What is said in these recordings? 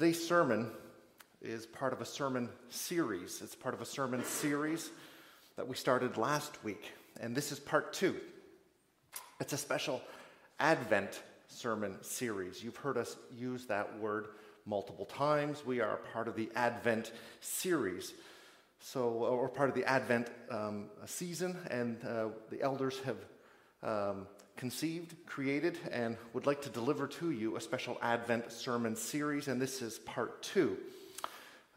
Today's sermon is part of a sermon series. It's part of a sermon series that we started last week, and this is part two. It's a special Advent sermon series. You've heard us use that word multiple times. We are part of the Advent series. So, or part of the Advent um, season, and uh, the elders have um, conceived, created, and would like to deliver to you a special Advent sermon series, and this is part two.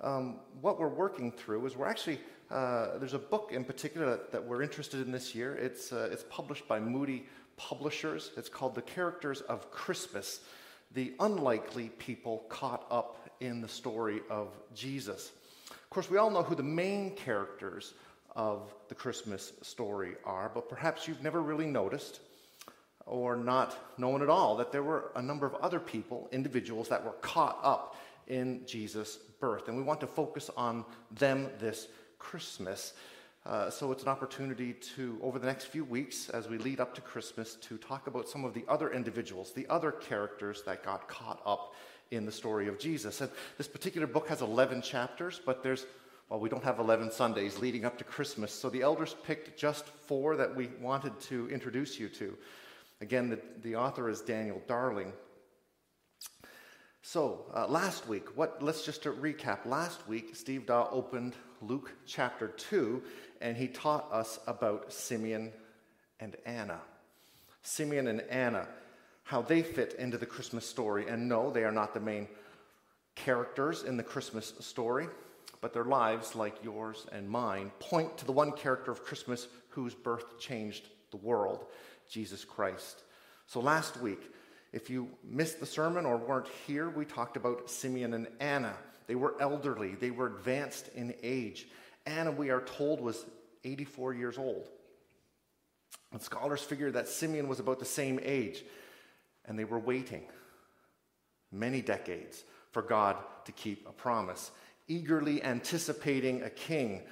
Um, what we're working through is we're actually, uh, there's a book in particular that, that, we're interested in this year. It's, uh, it's published by Moody Publishers. It's called The Characters of Christmas The Unlikely People Caught Up in the Story of Jesus. Of course, we all know who the main characters of the Christmas story are, but perhaps you've never really noticed or not known at all that there were a number of other people, individuals, that were caught up in Jesus' birth. And we want to focus on them this Christmas. Uh, so it's an opportunity to, over the next few weeks, as we lead up to Christmas, to talk about some of the other individuals, the other characters that got caught up in the story of Jesus. And this particular book has 11 chapters, but there's well, we don't have 11 Sundays leading up to Christmas, so the elders picked just four that we wanted to introduce you to. Again, the, the author is Daniel Darling. So, uh, last week, what, let's just recap. Last week, Steve Daw opened Luke chapter 2, and he taught us about Simeon and Anna. Simeon and Anna, how they fit into the Christmas story. And no, they are not the main characters in the Christmas story, but their lives, like yours and mine, point to the one character of Christmas whose birth changed the world. Jesus Christ. So last week, if you missed the sermon or weren't here, we talked about Simeon and Anna. They were elderly, they were advanced in age. Anna, we are told, was 84 years old. And scholars figure that Simeon was about the same age, and they were waiting many decades for God to keep a promise, eagerly anticipating a king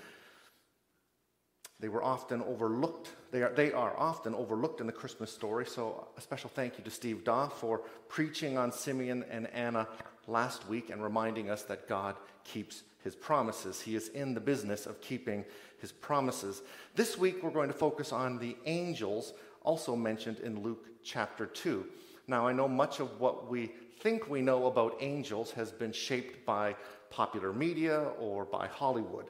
they were often overlooked. They are, they are often overlooked in the Christmas story. So, a special thank you to Steve Daw for preaching on Simeon and Anna last week and reminding us that God keeps his promises. He is in the business of keeping his promises. This week, we're going to focus on the angels, also mentioned in Luke chapter 2. Now, I know much of what we think we know about angels has been shaped by popular media or by Hollywood.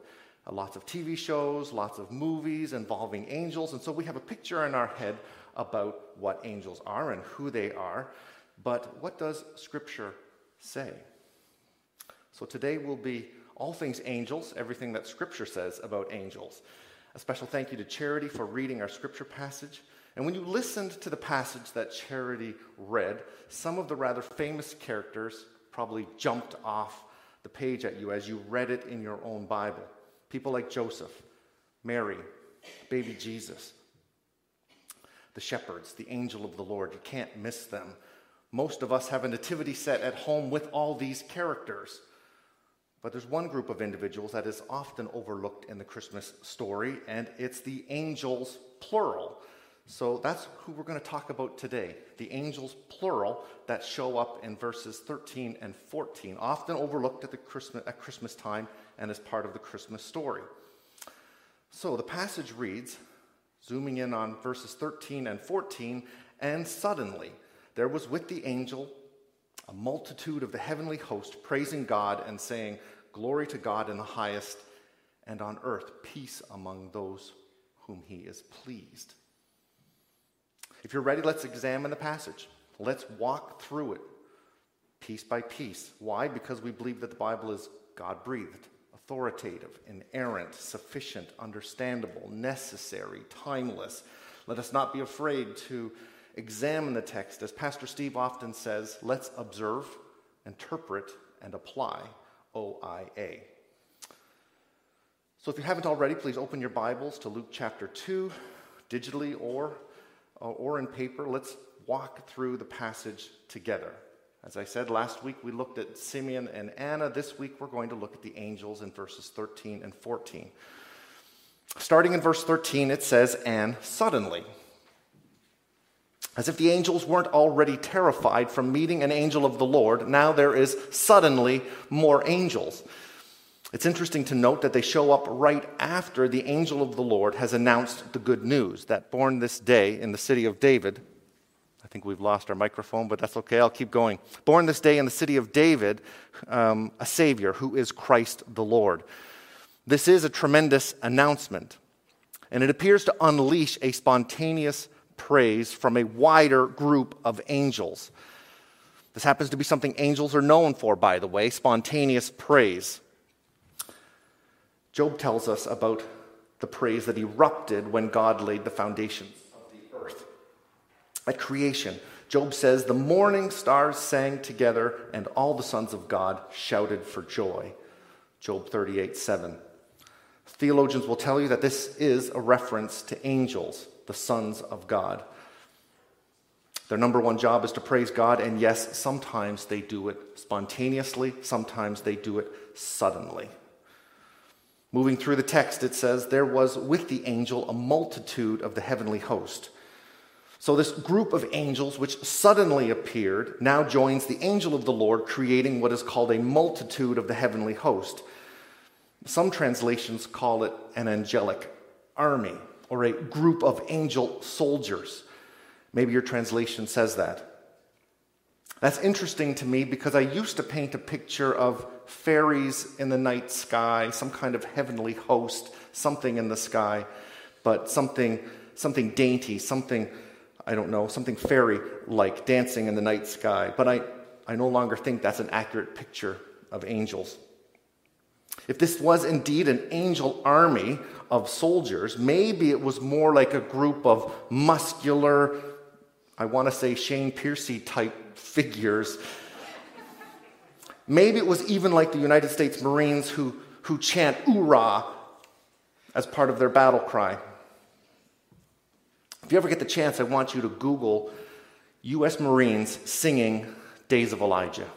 Uh, lots of TV shows, lots of movies involving angels, and so we have a picture in our head about what angels are and who they are. But what does Scripture say? So today will be all things angels, everything that Scripture says about angels. A special thank you to Charity for reading our Scripture passage. And when you listened to the passage that Charity read, some of the rather famous characters probably jumped off the page at you as you read it in your own Bible. People like Joseph, Mary, baby Jesus, the shepherds, the angel of the Lord. You can't miss them. Most of us have a nativity set at home with all these characters. But there's one group of individuals that is often overlooked in the Christmas story, and it's the angels, plural. So that's who we're going to talk about today the angels, plural, that show up in verses 13 and 14, often overlooked at, the Christmas, at Christmas time and as part of the Christmas story. So the passage reads, zooming in on verses 13 and 14, and suddenly there was with the angel a multitude of the heavenly host praising God and saying, Glory to God in the highest, and on earth peace among those whom he is pleased. If you're ready, let's examine the passage. Let's walk through it piece by piece. Why? Because we believe that the Bible is God breathed authoritative, inerrant, sufficient, understandable, necessary, timeless. Let us not be afraid to examine the text. As Pastor Steve often says, let's observe, interpret, and apply OIA. So if you haven't already, please open your Bibles to Luke chapter 2, digitally or, Uh, or in paper. Let's walk through the passage together. As I said last week, we looked at Simeon and Anna. This week, we're going to look at the angels in verses 13 and 14. Starting in verse 13, it says, And suddenly. As if the angels weren't already terrified from meeting an angel of the Lord, now there is suddenly more angels. It's interesting to note that they show up right after the angel of the Lord has announced the good news that born this day in the city of David, I think we've lost our microphone, but that's okay, I'll keep going. Born this day in the city of David, um, a Savior who is Christ the Lord. This is a tremendous announcement, and it appears to unleash a spontaneous praise from a wider group of angels. This happens to be something angels are known for, by the way spontaneous praise. Job tells us about the praise that erupted when God laid the foundations of the earth. At creation, Job says, The morning stars sang together, and all the sons of God shouted for joy. Job 38 7. Theologians will tell you that this is a reference to angels the sons of God. Their number one job is to praise God, and yes, sometimes they do it spontaneously, sometimes they do it suddenly. Moving through the text, it says, There was with the angel a multitude of the heavenly host. So, this group of angels, which suddenly appeared, now joins the angel of the Lord, creating what is called a multitude of the heavenly host. Some translations call it an angelic army or a group of angel soldiers. Maybe your translation says that. That's interesting to me because I used to paint a picture of fairies in the night sky, some kind of heavenly host, something in the sky, but something, something dainty, something, I don't know, something fairy like dancing in the night sky. But I, I no longer think that's an accurate picture of angels. If this was indeed an angel army of soldiers, maybe it was more like a group of muscular, I want to say Shane Piercy type figures. Maybe it was even like the United States Marines who, who chant "Oorah" as part of their battle cry. If you ever get the chance, I want you to Google U.S. Marines singing Days of Elijah.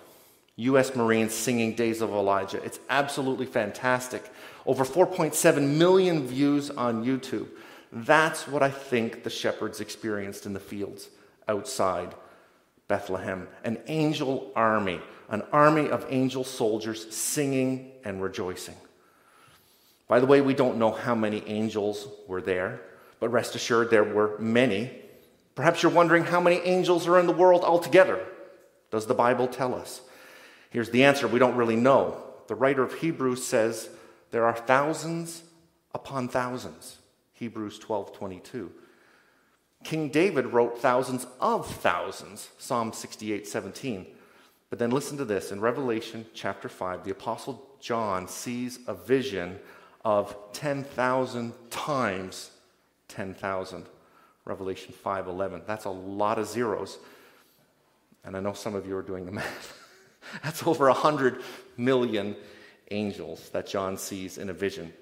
U.S. Marines singing Days of Elijah. It's absolutely fantastic. Over 4.7 million views on YouTube. That's what I think the shepherds experienced in the fields outside Bethlehem. An angel army, an army of angel soldiers singing and rejoicing. By the way, we don't know how many angels were there, but rest assured there were many. Perhaps you're wondering how many angels are in the world altogether. Does the Bible tell us? Here's the answer we don't really know. The writer of Hebrews says there are thousands upon thousands. Hebrews 12 22. King David wrote thousands of thousands, Psalm 68 17. But then listen to this in Revelation chapter 5, the Apostle John sees a vision of 10,000 times 10,000. Revelation 5:11. That's a lot of zeros. And I know some of you are doing the math. That's over 100 million angels that John sees in a vision.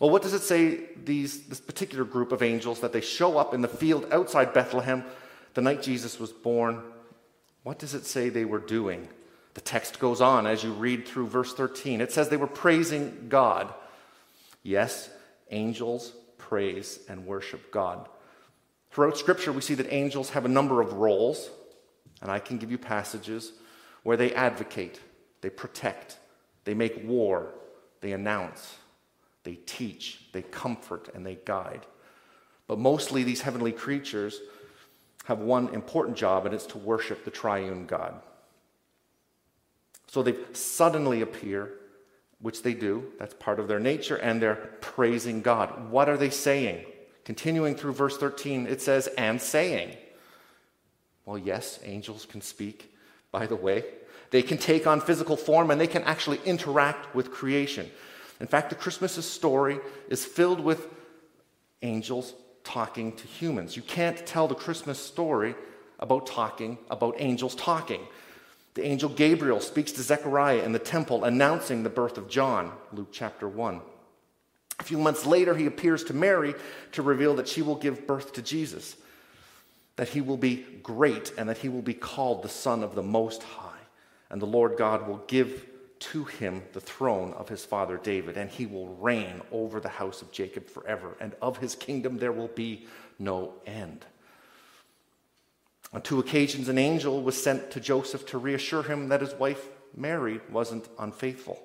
Well, what does it say, these, this particular group of angels, that they show up in the field outside Bethlehem the night Jesus was born? What does it say they were doing? The text goes on as you read through verse 13. It says they were praising God. Yes, angels praise and worship God. Throughout Scripture, we see that angels have a number of roles, and I can give you passages where they advocate, they protect, they make war, they announce, they teach, they comfort, and they guide. But mostly, these heavenly creatures have one important job, and it's to worship the triune God. So they suddenly appear, which they do, that's part of their nature, and they're praising God. What are they saying? Continuing through verse 13, it says, and saying. Well, yes, angels can speak, by the way. They can take on physical form and they can actually interact with creation. In fact, the Christmas story is filled with angels talking to humans. You can't tell the Christmas story about talking, about angels talking. The angel Gabriel speaks to Zechariah in the temple, announcing the birth of John, Luke chapter 1. A few months later, he appears to Mary to reveal that she will give birth to Jesus that he will be great and that he will be called the Son of the Most High. And the Lord God will give to him the throne of his father David, and he will reign over the house of Jacob forever, and of his kingdom there will be no end. On two occasions, an angel was sent to Joseph to reassure him that his wife, Mary, wasn't unfaithful.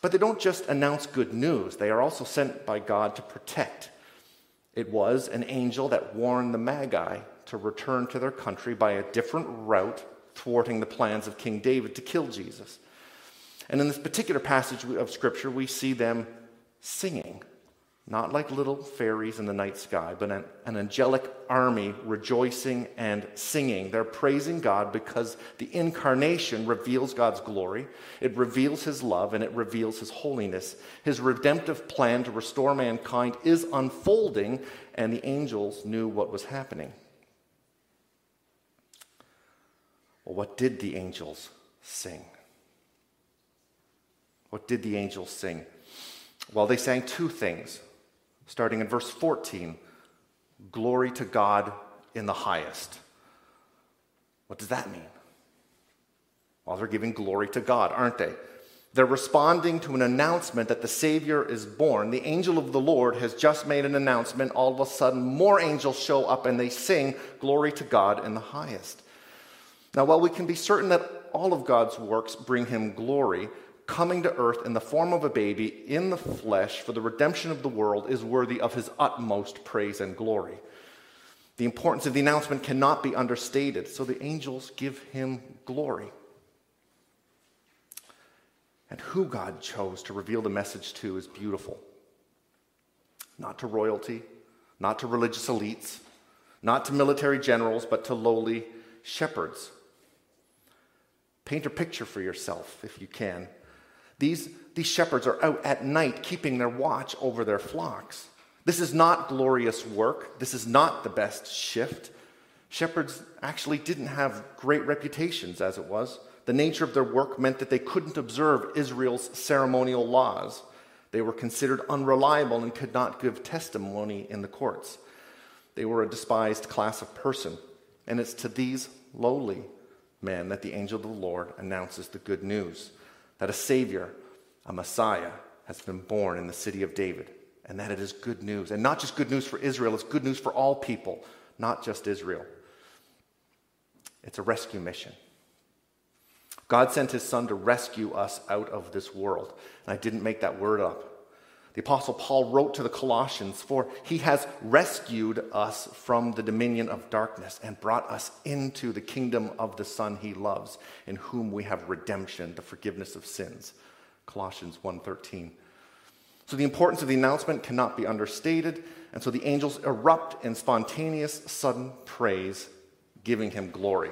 But they don't just announce good news, they are also sent by God to protect. It was an angel that warned the Magi to return to their country by a different route, thwarting the plans of King David to kill Jesus. And in this particular passage of Scripture, we see them singing not like little fairies in the night sky, but an, an, angelic army rejoicing and singing. They're praising God because the incarnation reveals God's glory, it reveals His love, and it reveals His holiness. His redemptive plan to restore mankind is unfolding, and the angels knew what was happening. Well, what did the angels sing? What did the angels sing? Well, they sang two things starting in verse 14 Glory to God in the highest. What does that mean? Well, they're giving glory to God, aren't they? They're responding to an announcement that the Savior is born. The angel of the Lord has just made an announcement. All of a sudden, more angels show up and they sing, Glory to God in the highest. Now, while we can be certain that all of God's works bring him glory, coming to earth in the form of a baby in the flesh for the redemption of the world is worthy of his utmost praise and glory. The importance of the announcement cannot be understated, so the angels give him glory. And who God chose to reveal the message to is beautiful. Not to royalty, not to religious elites, not to military generals, but to lowly shepherds. Paint a picture for yourself, if you can, these, these shepherds are out at night keeping their watch over their flocks. This is not glorious work. This is not the best shift. Shepherds actually didn't have great reputations as it was. The nature of their work meant that they couldn't observe Israel's ceremonial laws. They were considered unreliable and could not give testimony in the courts. They were a despised class of person. And it's to these lowly men that the angel of the Lord announces the good news that a Savior, a Messiah, has been born in the city of David, and that it is good news. And not just good news for Israel, it's good news for all people, not just Israel. It's a rescue mission. God sent his son to rescue us out of this world. And I didn't make that word up. The Apostle Paul wrote to the Colossians, For he has rescued us from the dominion of darkness and brought us into the kingdom of the Son he loves, in whom we have redemption, the forgiveness of sins. Colossians 1:13. So the importance of the announcement cannot be understated, and so the angels erupt in spontaneous, sudden praise, giving him glory.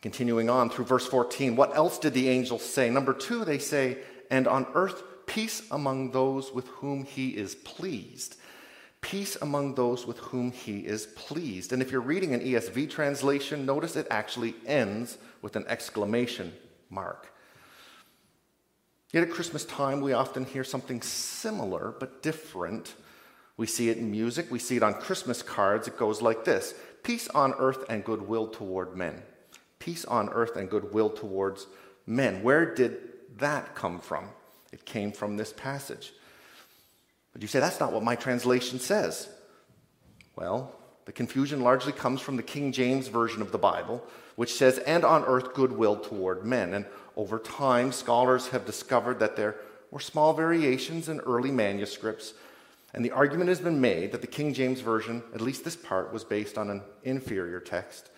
Continuing on through verse 14, what else did the angels say? Number two, they say, and on earth peace among those with whom he is pleased. Peace among those with whom he is pleased. And if you're reading an ESV translation, notice it actually ends with an exclamation mark. Yet at Christmas time, we often hear something similar but different. We see it in music, we see it on Christmas cards. It goes like this Peace on earth and goodwill toward men. Peace on earth and goodwill towards men. Where did that come from? It came from this passage. But you say, that's not what my translation says. Well, the confusion largely comes from the King James Version of the Bible, which says, and on earth goodwill toward men. And over time, scholars have discovered that there were small variations in early manuscripts. And the argument has been made that the King James Version, at least this part, was based on an inferior text.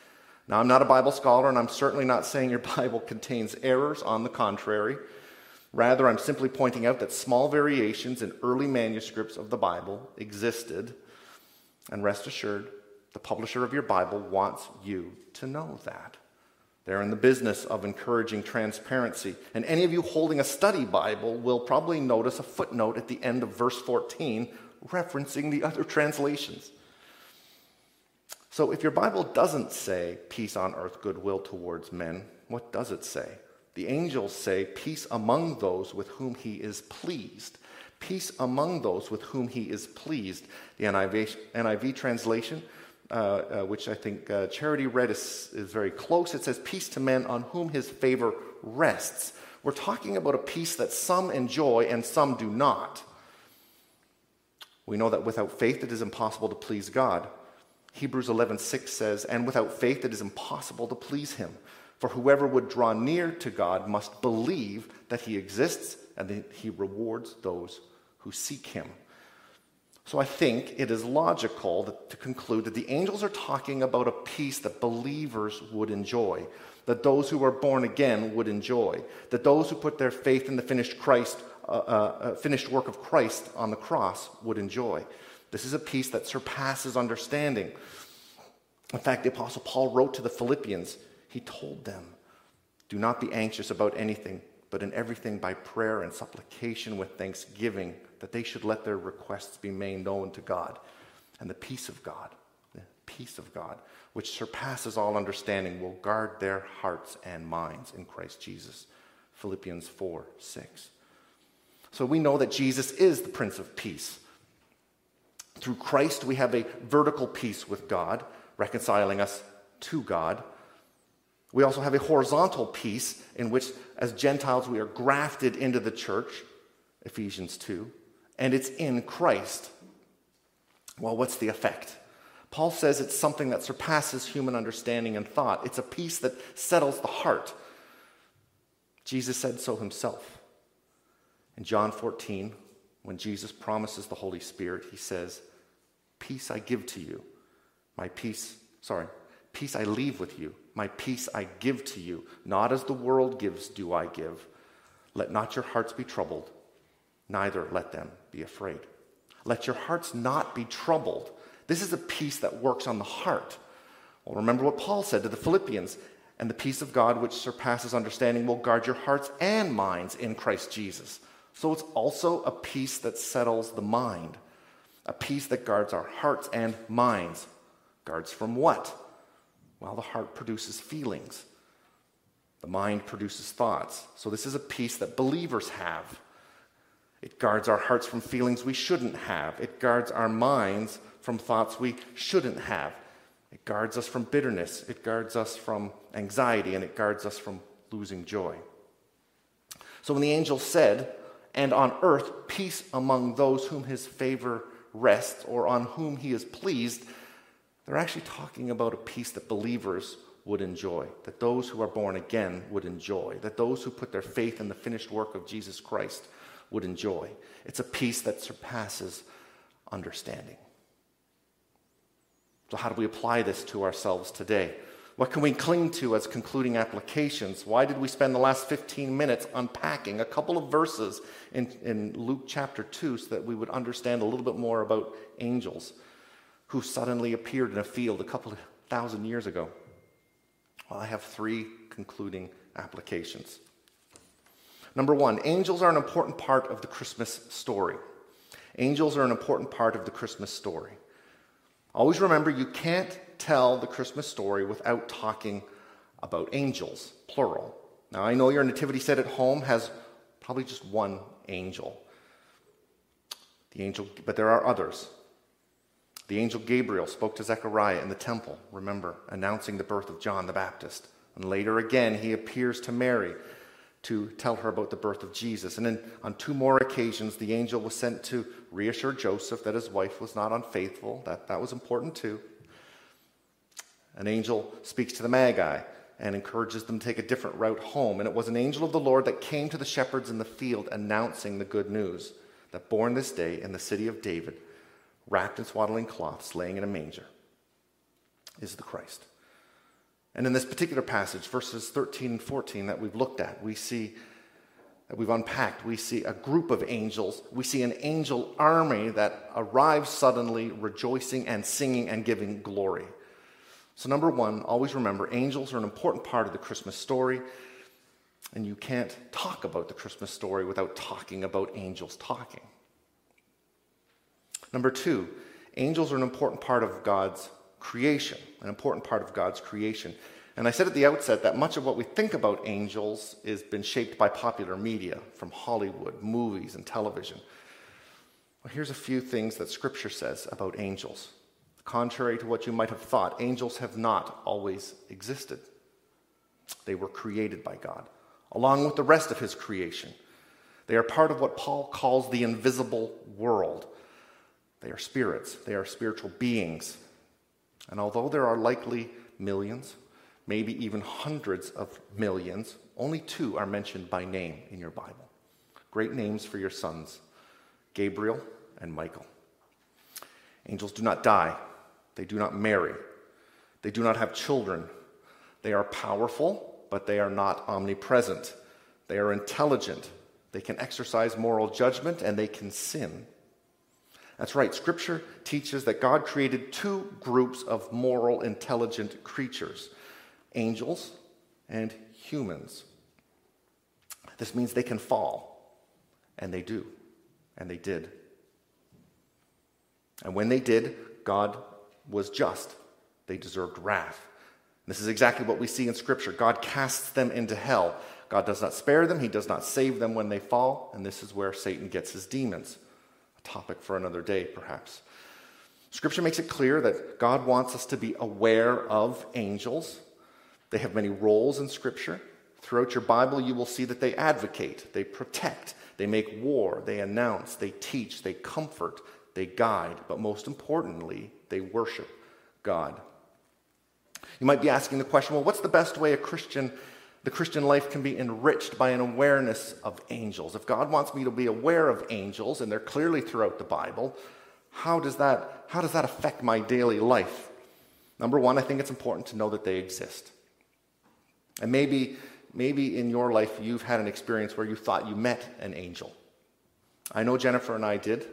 Now, I'm not a Bible scholar, and I'm certainly not saying your Bible contains errors. On the contrary, Rather, I'm simply pointing out that small variations in early manuscripts of the Bible existed. And rest assured, the publisher of your Bible wants you to know that. They're in the business of encouraging transparency. And any of you holding a study Bible will probably notice a footnote at the end of verse 14 referencing the other translations. So if your Bible doesn't say peace on earth, goodwill towards men, what does it say? The angels say, Peace among those with whom he is pleased. Peace among those with whom he is pleased. The NIV, NIV translation, uh, uh, which I think uh, Charity read, is, is very close. It says, Peace to men on whom his favor rests. We're talking about a peace that some enjoy and some do not. We know that without faith it is impossible to please God. Hebrews 11:6 says, "And without faith it is impossible to please him, for whoever would draw near to God must believe that he exists and that he rewards those who seek him." So I think it is logical that, to conclude that the angels are talking about a peace that believers would enjoy, that those who are born again would enjoy, that those who put their faith in the finished Christ, uh, uh, uh finished work of Christ on the cross would enjoy. This is a peace that surpasses understanding. In fact, the Apostle Paul wrote to the Philippians, he told them, Do not be anxious about anything, but in everything by prayer and supplication with thanksgiving, that they should let their requests be made known to God. And the peace of God, the peace of God, which surpasses all understanding, will guard their hearts and minds in Christ Jesus. Philippians 4 6. So we know that Jesus is the Prince of Peace. Through Christ, we have a vertical peace with God, reconciling us to God. We also have a horizontal peace in which, as Gentiles, we are grafted into the church, Ephesians 2, and it's in Christ. Well, what's the effect? Paul says it's something that surpasses human understanding and thought. It's a peace that settles the heart. Jesus said so himself. In John 14, when Jesus promises the Holy Spirit, he says, Peace I give to you. My peace, sorry, peace I leave with you. My peace I give to you. Not as the world gives, do I give. Let not your hearts be troubled, neither let them be afraid. Let your hearts not be troubled. This is a peace that works on the heart. Well, remember what Paul said to the Philippians and the peace of God, which surpasses understanding, will guard your hearts and minds in Christ Jesus. So it's also a peace that settles the mind a peace that guards our hearts and minds. Guards from what? Well, the heart produces feelings, the mind produces thoughts. So, this is a peace that believers have. It guards our hearts from feelings we shouldn't have, it guards our minds from thoughts we shouldn't have. It guards us from bitterness, it guards us from anxiety, and it guards us from losing joy. So, when the angel said, and on earth peace among those whom his favor rests or on whom he is pleased, they're actually talking about a peace that believers would enjoy, that those who are born again would enjoy, that those who put their faith in the finished work of Jesus Christ would enjoy. It's a peace that surpasses understanding. So, how do we apply this to ourselves today? What can we cling to as concluding applications? Why did we spend the last 15 minutes unpacking a couple of verses in, in Luke chapter 2 so that we would understand a little bit more about angels who suddenly appeared in a field a couple of thousand years ago? Well, I have three concluding applications. Number one, angels are an important part of the Christmas story. Angels are an important part of the Christmas story. Always remember, you can't tell the Christmas story without talking about angels, plural. Now, I know your nativity set at home has probably just one angel. The angel, but there are others. The angel Gabriel spoke to Zechariah in the temple, remember, announcing the birth of John the Baptist. And later again, he appears to Mary to tell her about the birth of Jesus. And then on two more occasions, the angel was sent to reassure Joseph that his wife was not unfaithful. That, that was important too. An angel speaks to the Magi and encourages them to take a different route home. And it was an angel of the Lord that came to the shepherds in the field announcing the good news that born this day in the city of David, wrapped in swaddling cloths, laying in a manger, is the Christ. And in this particular passage, verses 13 and 14 that we've looked at, we see that we've unpacked, we see a group of angels. We see an angel army that arrives suddenly, rejoicing and singing and giving glory. So, number one, always remember angels are an important part of the Christmas story, and you can't talk about the Christmas story without talking about angels talking. Number two, angels are an important part of God's creation, an important part of God's creation. And I said at the outset that much of what we think about angels has been shaped by popular media, from Hollywood, movies, and television. Well, here's a few things that Scripture says about angels. Contrary to what you might have thought, angels have not always existed. They were created by God, along with the rest of his creation. They are part of what Paul calls the invisible world. They are spirits, they are spiritual beings. And although there are likely millions, maybe even hundreds of millions, only two are mentioned by name in your Bible. Great names for your sons Gabriel and Michael. Angels do not die, they do not marry, they do not have children. They are powerful, but they are not omnipresent. They are intelligent, they can exercise moral judgment, and they can sin. That's right, Scripture teaches that God created two groups of moral, intelligent creatures angels and humans. This means they can fall, and they do, and they did. And when they did, God was just. They deserved wrath. This is exactly what we see in Scripture. God casts them into hell. God does not spare them, He does not save them when they fall, and this is where Satan gets his demons. Topic for another day, perhaps. Scripture makes it clear that God wants us to be aware of angels. They have many roles in Scripture. Throughout your Bible, you will see that they advocate, they protect, they make war, they announce, they teach, they comfort, they guide, but most importantly, they worship God. You might be asking the question well, what's the best way a Christian, the Christian life can be enriched by an awareness of angels? If God wants me to be aware of angels, and they're clearly throughout the Bible, how does that, how does that affect my daily life? Number one, I think it's important to know that they exist. And maybe, maybe in your life you've had an experience where you thought you met an angel. I know Jennifer and I did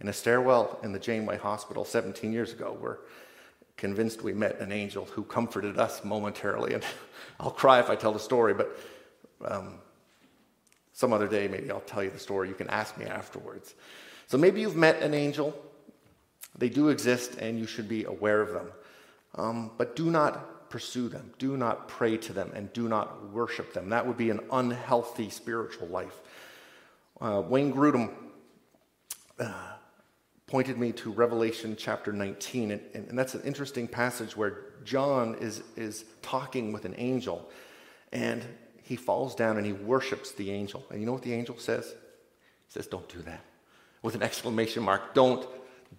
in a stairwell in the Janeway Hospital 17 years ago. We're convinced we met an angel who comforted us momentarily. And I'll cry if I tell the story, but um, some other day maybe I'll tell you the story. You can ask me afterwards. So maybe you've met an angel. They do exist, and you should be aware of them. Um, but do not pursue them, do not pray to them, and do not worship them. That would be an unhealthy spiritual life. Uh, Wayne Grudem uh, pointed me to Revelation chapter 19, and, and, and that's an interesting passage where John is, is talking with an angel, and he falls down and he worships the angel. And you know what the angel says? He says, Don't do that. With an exclamation mark, don't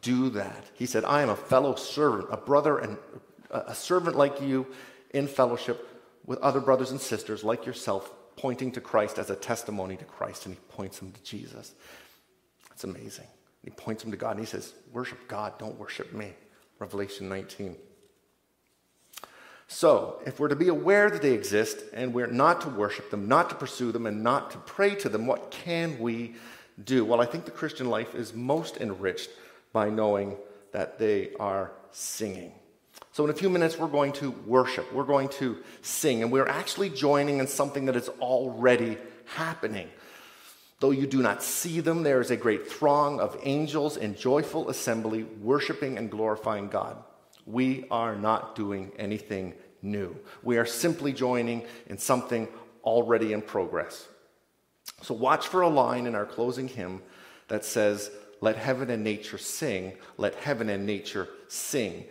do that. He said, I am a fellow servant, a brother and a servant like you in fellowship with other brothers and sisters like yourself, pointing to Christ as a testimony to Christ, and he points them to Jesus. It's amazing. He points them to God and he says, Worship God, don't worship me. Revelation 19. So, if we're to be aware that they exist and we're not to worship them, not to pursue them, and not to pray to them, what can we do? Well, I think the Christian life is most enriched by knowing that they are singing. So, in a few minutes, we're going to worship, we're going to sing, and we're actually joining in something that is already happening. Though you do not see them, there is a great throng of angels in joyful assembly, worshiping and glorifying God. We are not doing anything new. We are simply joining in something already in progress. So, watch for a line in our closing hymn that says, Let heaven and nature sing, let heaven and nature sing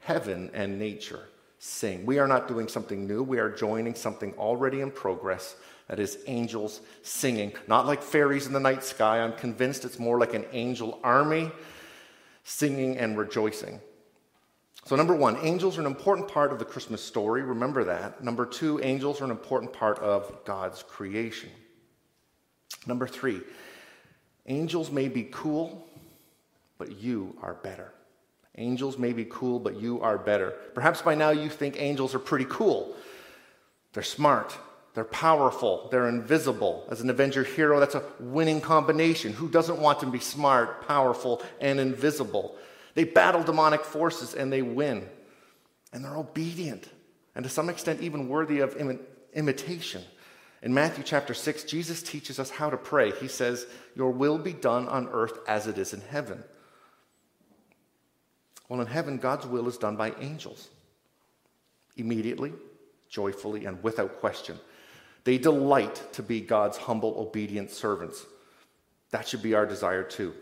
heaven and nature sing. We are not doing something new, we are joining something already in progress. That is angels singing. Not like fairies in the night sky. I'm convinced it's more like an angel army singing and rejoicing. So, number one, angels are an important part of the Christmas story. Remember that. Number two, angels are an important part of God's creation. Number three, angels may be cool, but you are better. Angels may be cool, but you are better. Perhaps by now you think angels are pretty cool. They're smart, they're powerful, they're invisible. As an Avenger hero, that's a winning combination. Who doesn't want to be smart, powerful, and invisible? They battle demonic forces and they win. And they're obedient, and to some extent, even worthy of Im- imitation. In Matthew chapter 6, Jesus teaches us how to pray. He says, Your will be done on earth as it is in heaven. Well, in heaven, God's will is done by angels immediately, joyfully, and without question. They delight to be God's humble, obedient servants. That should be our desire too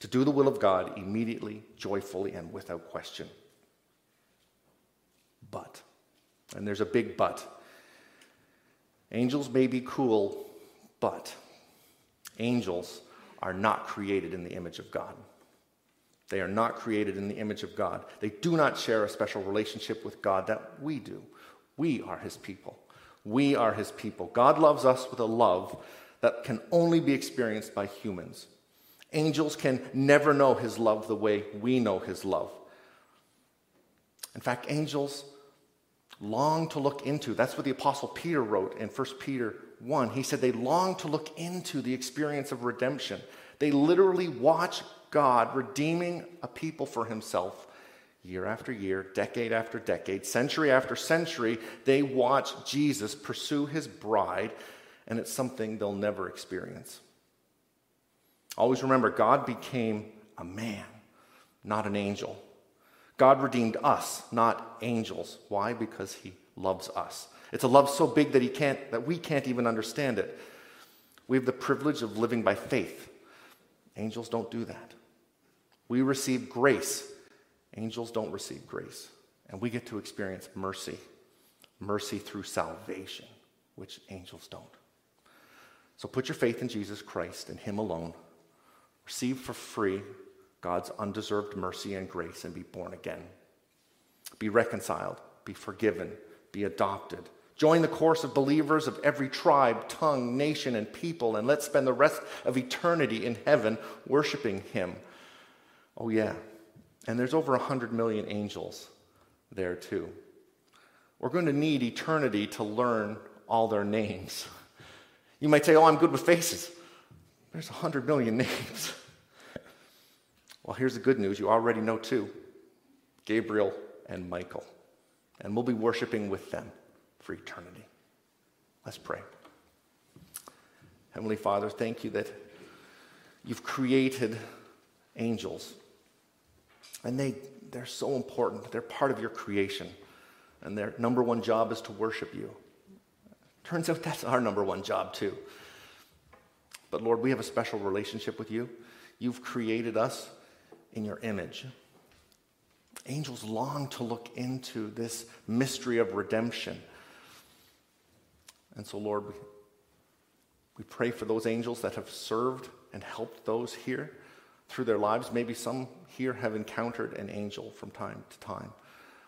to do the will of God immediately, joyfully, and without question. But, and there's a big but. Angels may be cool, but angels are not created in the image of God. They are not created in the image of God. They do not share a special relationship with God that we do. We are his people. We are his people. God loves us with a love that can only be experienced by humans. Angels can never know his love the way we know his love. In fact, angels long to look into. That's what the Apostle Peter wrote in 1 Peter 1. He said they long to look into the experience of redemption. They literally watch God redeeming a people for himself year after year, decade after decade, century after century. They watch Jesus pursue his bride, and it's something they'll never experience. Always remember, God became a man, not an angel. God redeemed us, not angels. Why? Because he loves us. It's a love so big that he can't that we can't even understand it. We have the privilege of living by faith. Angels don't do that. We receive grace. Angels don't receive grace. And we get to experience mercy. Mercy through salvation, which angels don't. So put your faith in Jesus Christ and him alone. Receive for free God's undeserved mercy and grace and be born again. Be reconciled, be forgiven, be adopted. Join the course of believers of every tribe, tongue, nation, and people, and let's spend the rest of eternity in heaven worshiping Him. Oh, yeah. And there's over 100 million angels there, too. We're going to need eternity to learn all their names. You might say, Oh, I'm good with faces. There's 100 million names. Well, here's the good news you already know two Gabriel and Michael. And we'll be worshiping with them for eternity. Let's pray. Heavenly Father, thank you that you've created angels. And they, they're so important. They're part of your creation. And their number one job is to worship you. Turns out that's our number one job, too. But Lord, we have a special relationship with you. You've created us in your image. Angels long to look into this mystery of redemption. And so, Lord, we, we pray for those angels that have served and helped those here through their lives. Maybe some here have encountered an angel from time to time.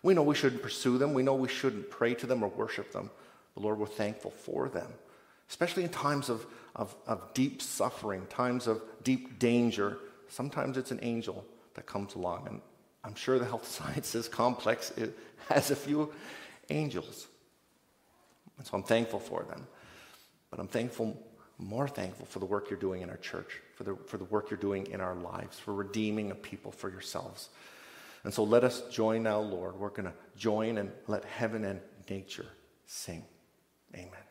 We know we shouldn't pursue them, we know we shouldn't pray to them or worship them. But Lord, we're thankful for them, especially in times of, of, of deep suffering, times of deep danger. Sometimes it's an angel that comes along. And I'm sure the health sciences complex has a few angels. And so I'm thankful for them. But I'm thankful, more thankful for the work you're doing in our church, for the, for the work you're doing in our lives, for redeeming a people for yourselves. And so let us join now, Lord. We're going to join and let heaven and nature sing. Amen.